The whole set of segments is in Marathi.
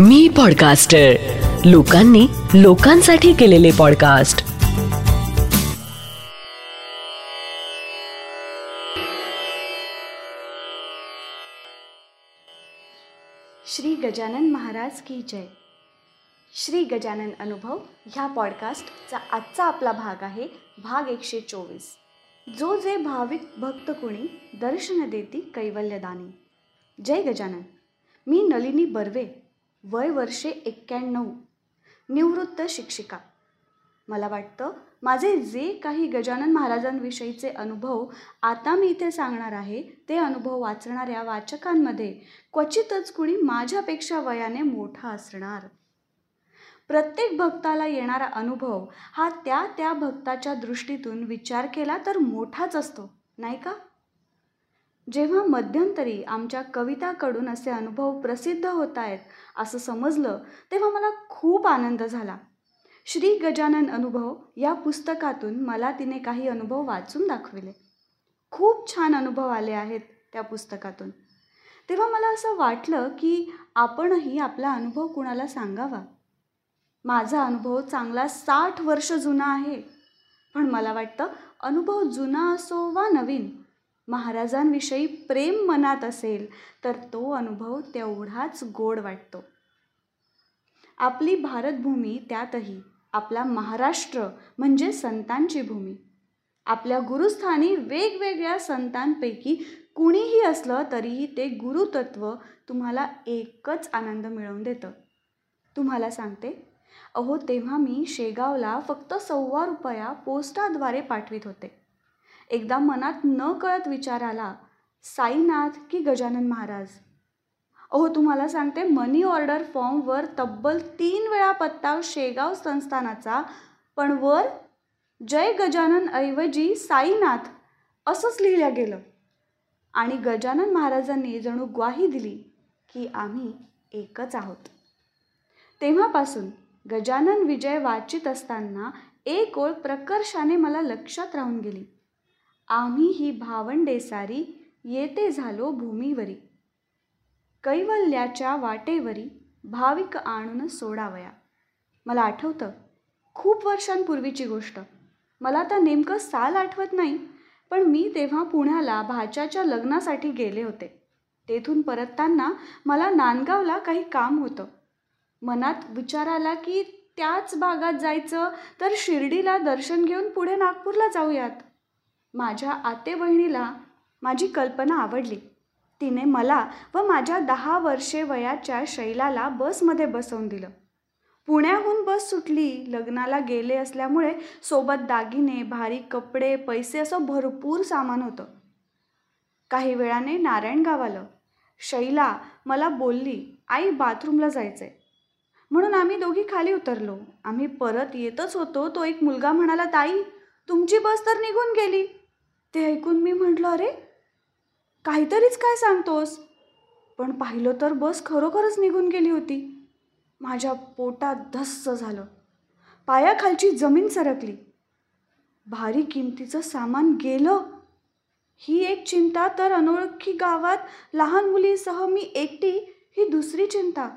मी पॉडकास्टर लोकांनी लोकांसाठी केलेले पॉडकास्ट श्री गजानन महाराज की जय. श्री गजानन अनुभव ह्या पॉडकास्टचा आजचा आपला भाग आहे भाग एकशे चोवीस. जो जे भाविक भक्त कुणी दर्शन देती कैवल्यदानी. जय गजानन. मी नलिनी बर्वे वय वर्षे एक्क्याण्णव. निवृत्त शिक्षिका. मला वाटतं माझे जे काही गजानन महाराजांविषयीचे अनुभव आता मी इथे सांगणार आहे ते अनुभव वाचणाऱ्या वाचकांमध्ये क्वचितच कुणी माझ्यापेक्षा वयाने मोठा असणार. प्रत्येक भक्ताला येणारा अनुभव हा त्या त्या भक्ताच्या दृष्टीतून विचार केला तर मोठाच असतो नाही का? जेव्हा मध्यंतरी आमच्या कविताकडून असे अनुभव प्रसिद्ध होत आहेत असं समजलं तेव्हा मला खूप आनंद झाला. श्री गजानन अनुभव या पुस्तकातून मला तिने काही अनुभव वाचून दाखविले. खूप छान अनुभव आले आहेत त्या पुस्तकातून. तेव्हा मला असं वाटलं की आपणही आपला अनुभव कुणाला सांगावा? माझा अनुभव चांगला साठ वर्ष जुना आहे पण मला वाटतं अनुभव जुना असो वा नवीन महाराजांविषयी प्रेम मनात असेल तर तो अनुभव तेवढाच गोड वाटतो. आपली भारतभूमी त्यातही आपला महाराष्ट्र म्हणजे संतांची भूमी. आपल्या गुरुस्थानी वेगवेगळ्या संतांपैकी कुणीही असलं तरीही ते गुरुतत्व तुम्हाला एकच आनंद मिळवून देतं. तुम्हाला सांगते अहो तेव्हा मी शेगावला फक्त सव्वा रुपया पोस्टाद्वारे पाठवित होते. एकदा मनात न कळत विचार आला साईनाथ की गजानन महाराज? अहो तुम्हाला सांगते मनी ऑर्डर फॉर्मवर तब्बल तीन वेळा पत्ता शेगाव संस्थानाचा पण वर जय गजानन ऐवजी साईनाथ असंच लिहिलं गेलं. आणि गजानन महाराजांनी जणू ग्वाही दिली की आम्ही एकच आहोत. तेव्हापासून गजानन विजय वाचित असताना एक ओळ प्रकर्षाने मला लक्षात राहून गेली. आम्ही ही भावंडे सारी येते झालो भूमीवरी. कैवल्याच्या वाटेवरी भाविक आणून सोडावया. मला आठवतं खूप वर्षांपूर्वीची गोष्ट. मला आता नेमकं साल आठवत नाही पण मी तेव्हा पुण्याला भाच्याच्या लग्नासाठी गेले होते. तेथून परतताना मला नांदगावला काही काम होतं. मनात विचार आला की त्याच भागात जायचं तर शिर्डीला दर्शन घेऊन पुढे नागपूरला जाऊयात. माझ्या आते बहिणीला माझी कल्पना आवडली. तिने मला व माझ्या दहा वर्षे वयाच्या शैलाला बसमध्ये बसवून दिलं. पुण्याहून बस सुटली लग्नाला गेले असल्यामुळे सोबत दागिने भारी कपडे पैसे असं भरपूर सामान होतं. काही वेळाने नारायणगाव आलं. शैला मला बोलली आई बाथरूमला जायचंय. म्हणून आम्ही दोघी खाली उतरलो. आम्ही परत येतच होतो तो एक मुलगा म्हणाला ताई तुमची बस तर निघून गेली. ते ऐकून मी म्हटलं अरे काहीतरीच काय सांगतोस? पण पाहिलं तर बस खरोखरच निघून गेली होती. माझ्या पोटात धस्स झालं. पायाखालची जमीन सरकली. भारी किमतीचं सामान गेलं. ही एक चिंता तर अनोळखी गावात लहान मुलीसह मी एकटी ही दुसरी चिंता.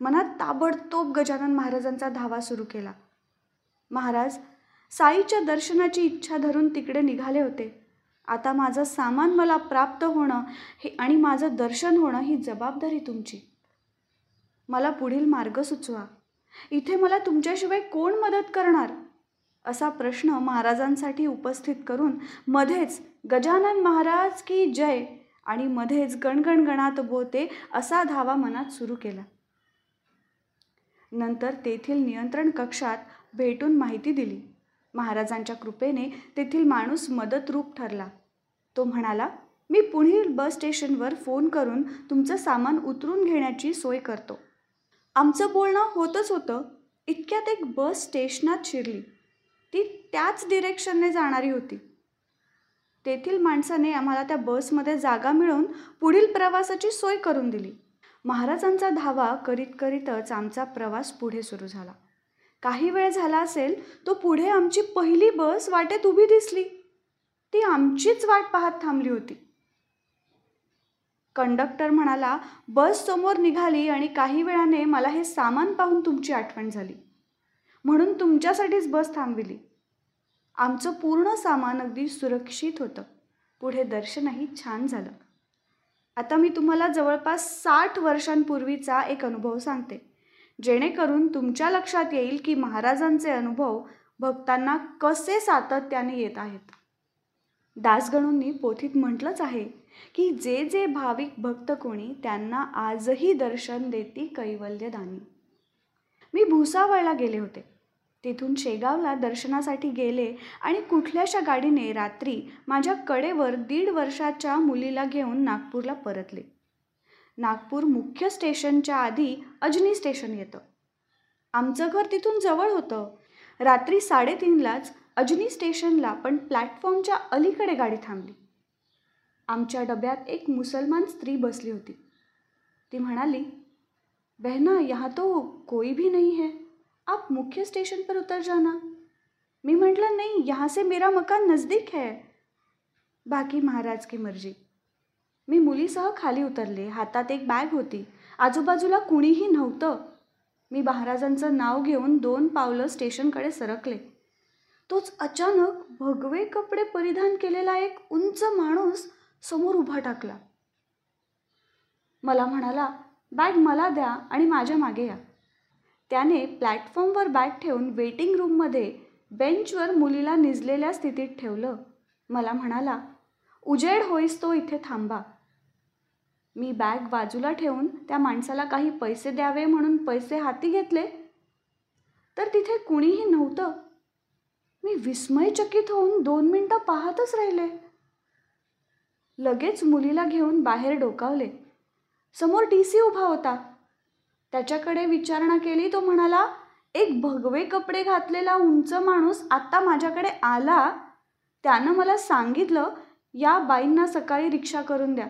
मनात ताबडतोब गजानन महाराजांचा धावा सुरू केला. महाराज साईच्या दर्शनाची इच्छा धरून तिकडे निघाले होते. आता माझं सामान मला प्राप्त होणं हे आणि माझं दर्शन होणं ही जबाबदारी तुमची. मला पुढील मार्ग सुचवा. इथे मला तुमच्याशिवाय कोण मदत करणार? असा प्रश्न महाराजांसाठी उपस्थित करून मध्येच गजानन महाराज की जय आणि मध्येच गणगणगणात बोते असा धावा मनात सुरू केला. नंतर तेथील नियंत्रण कक्षात भेटून माहिती दिली. महाराजांच्या कृपेने तेथील माणूस मदतरूप ठरला. तो म्हणाला मी पुढील बस स्टेशनवर फोन करून तुमचं सामान उतरून घेण्याची सोय करतो. आमचं बोलणं होतच होतं. इतक्यात एक बस स्टेशनात शिरली. ती त्याच डिरेक्शनने जाणारी होती. तेथील माणसाने आम्हाला त्या बसमध्ये जागा मिळवून पुढील प्रवासाची सोय करून दिली. महाराजांचा धावा करीत करीतच आमचा प्रवास पुढे सुरू झाला. काही वेळ झाला असेल तो पुढे आमची पहिली बस वाटेत उभी दिसली. ती आमचीच वाट पाहत थांबली होती. कंडक्टर म्हणाला बस समोर निघाली आणि काही वेळाने मला हे सामान पाहून तुमची आठवण झाली. म्हणून तुमच्यासाठीच बस थांबविली. आमचं पूर्ण सामान अगदी सुरक्षित होतं. पुढे दर्शनही छान झालं. आता मी तुम्हाला जवळपास साठ वर्षांपूर्वीचा एक अनुभव सांगते. जेणेकरून तुमच्या लक्षात येईल की महाराजांचे अनुभव भक्तांना कसे सातत्याने येत आहेत. दासगणूंनी पोथीत म्हटलंच आहे की जे जे भाविक भक्त कोणी त्यांना आजही दर्शन देती कैवल्यदानी. मी भुसावळला गेले होते. तिथून शेगावला दर्शनासाठी गेले आणि कुठल्याशा गाडीने रात्री माझ्या कडेवर दीड वर्षाच्या मुलीला घेऊन नागपूरला परतले. नागपूर मुख्य स्टेशनच्या आधी अजनी स्टेशन येतं. आमचं घर तिथून जवळ होतं. रात्री साडेतीनलाच अजनी स्टेशनला पण प्लॅटफॉर्मच्या अलीकडे गाडी थांबली. आमच्या डब्यात एक मुसलमान स्त्री बसली होती. ती म्हणाली बहना यहाँ तो कोई भी नहीं है. आप मुख्य स्टेशन पर उतर जाना. मी म्हटलं नहीं यहाँ से मेरा मकान नज़दीक है. बाकी महाराज की मर्जी. मी मुलीसह खाली उतरले. हातात एक बॅग होती. आजूबाजूला कुणीही नव्हतं. मी महाराजांचं नाव घेऊन दोन पावलं स्टेशनकडे सरकले. तोच अचानक भगवे कपडे परिधान केलेला एक उंच माणूस समोर उभा टाकला. मला म्हणाला बॅग मला द्या आणि माझ्या मागे या. त्याने प्लॅटफॉर्मवर बॅग ठेवून वेटिंग रूममध्ये बेंचवर मुलीला निजलेल्या स्थितीत ठेवलं. मला म्हणाला उजेड होईस तो इथे थांबा. मी बॅग बाजूला ठेवून त्या माणसाला काही पैसे द्यावे म्हणून पैसे हाती घेतले. तर तिथे कुणीही नव्हतं. मी विस्मयचकित होऊन दोन मिनटं पाहतच राहिले. लगेच मुलीला घेऊन बाहेर डोकावले. समोर टी सी उभा होता. त्याच्याकडे विचारणा केली तो म्हणाला एक भगवे कपडे घातलेला उंच माणूस आत्ता माझ्याकडे आला. त्यानं मला सांगितलं या बाईंना सकाळी रिक्षा करून द्या.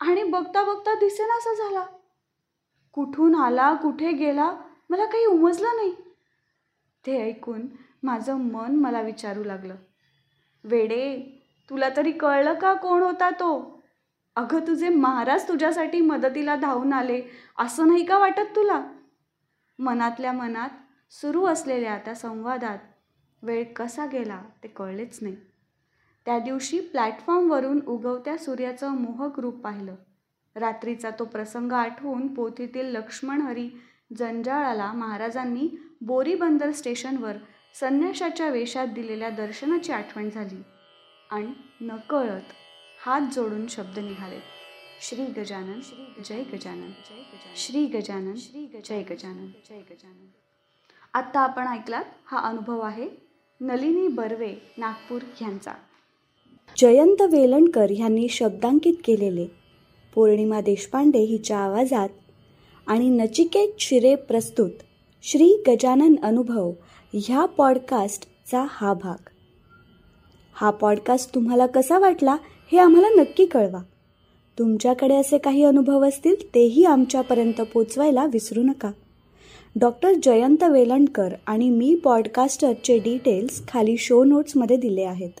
आणि बघता बघता दिसेनासा झाला. कुठून आला कुठे गेला मला काही उमजलं नाही. ते ऐकून माझं मन मला विचारू लागलं. वेडे तुला तरी कळलं का कोण होता तो? अगं तुझे महाराज तुझ्यासाठी मदतीला धावून आले असं नाही का वाटत तुला? मनातल्या मनात सुरू असलेल्या त्या संवादात वेळ कसा गेला ते कळलेच नाही. त्या दिवशी प्लॅटफॉर्मवरून उगवत्या सूर्याचं मोहक रूप पाहिलं. रात्रीचा तो प्रसंग आठवून पोथीतील लक्ष्मणहरी जंजाळाला महाराजांनी बोरीबंदर स्टेशनवर संन्याशाच्या वेशात दिलेल्या दर्शनाची आठवण झाली. आणि नकळत हात जोडून शब्द निघाले. श्री गजानन श्री जय गजानन जय गजानन श्री गजानन श्री जय गजानन जय गजानन. आत्ता आपण ऐकलात हा अनुभव आहे नलिनी बर्वे नागपूर यांचा. जयंत वेलणकर यांनी शब्दांकित केलेले. पौर्णिमा देशपांडे हिच्या आवाजात आणि नचिकेत शिरे प्रस्तुत श्री गजानन अनुभव ह्या पॉडकास्टचा हा भाग. हा पॉडकास्ट तुम्हाला कसा वाटला हे आम्हाला नक्की कळवा. तुमच्याकडे असे काही अनुभव असतील तेही आमच्यापर्यंत पोचवायला विसरू नका. डॉक्टर जयंत वेलणकर आणि मी पॉडकास्टरचे डिटेल्स खाली शो नोट्समध्ये दिले आहेत.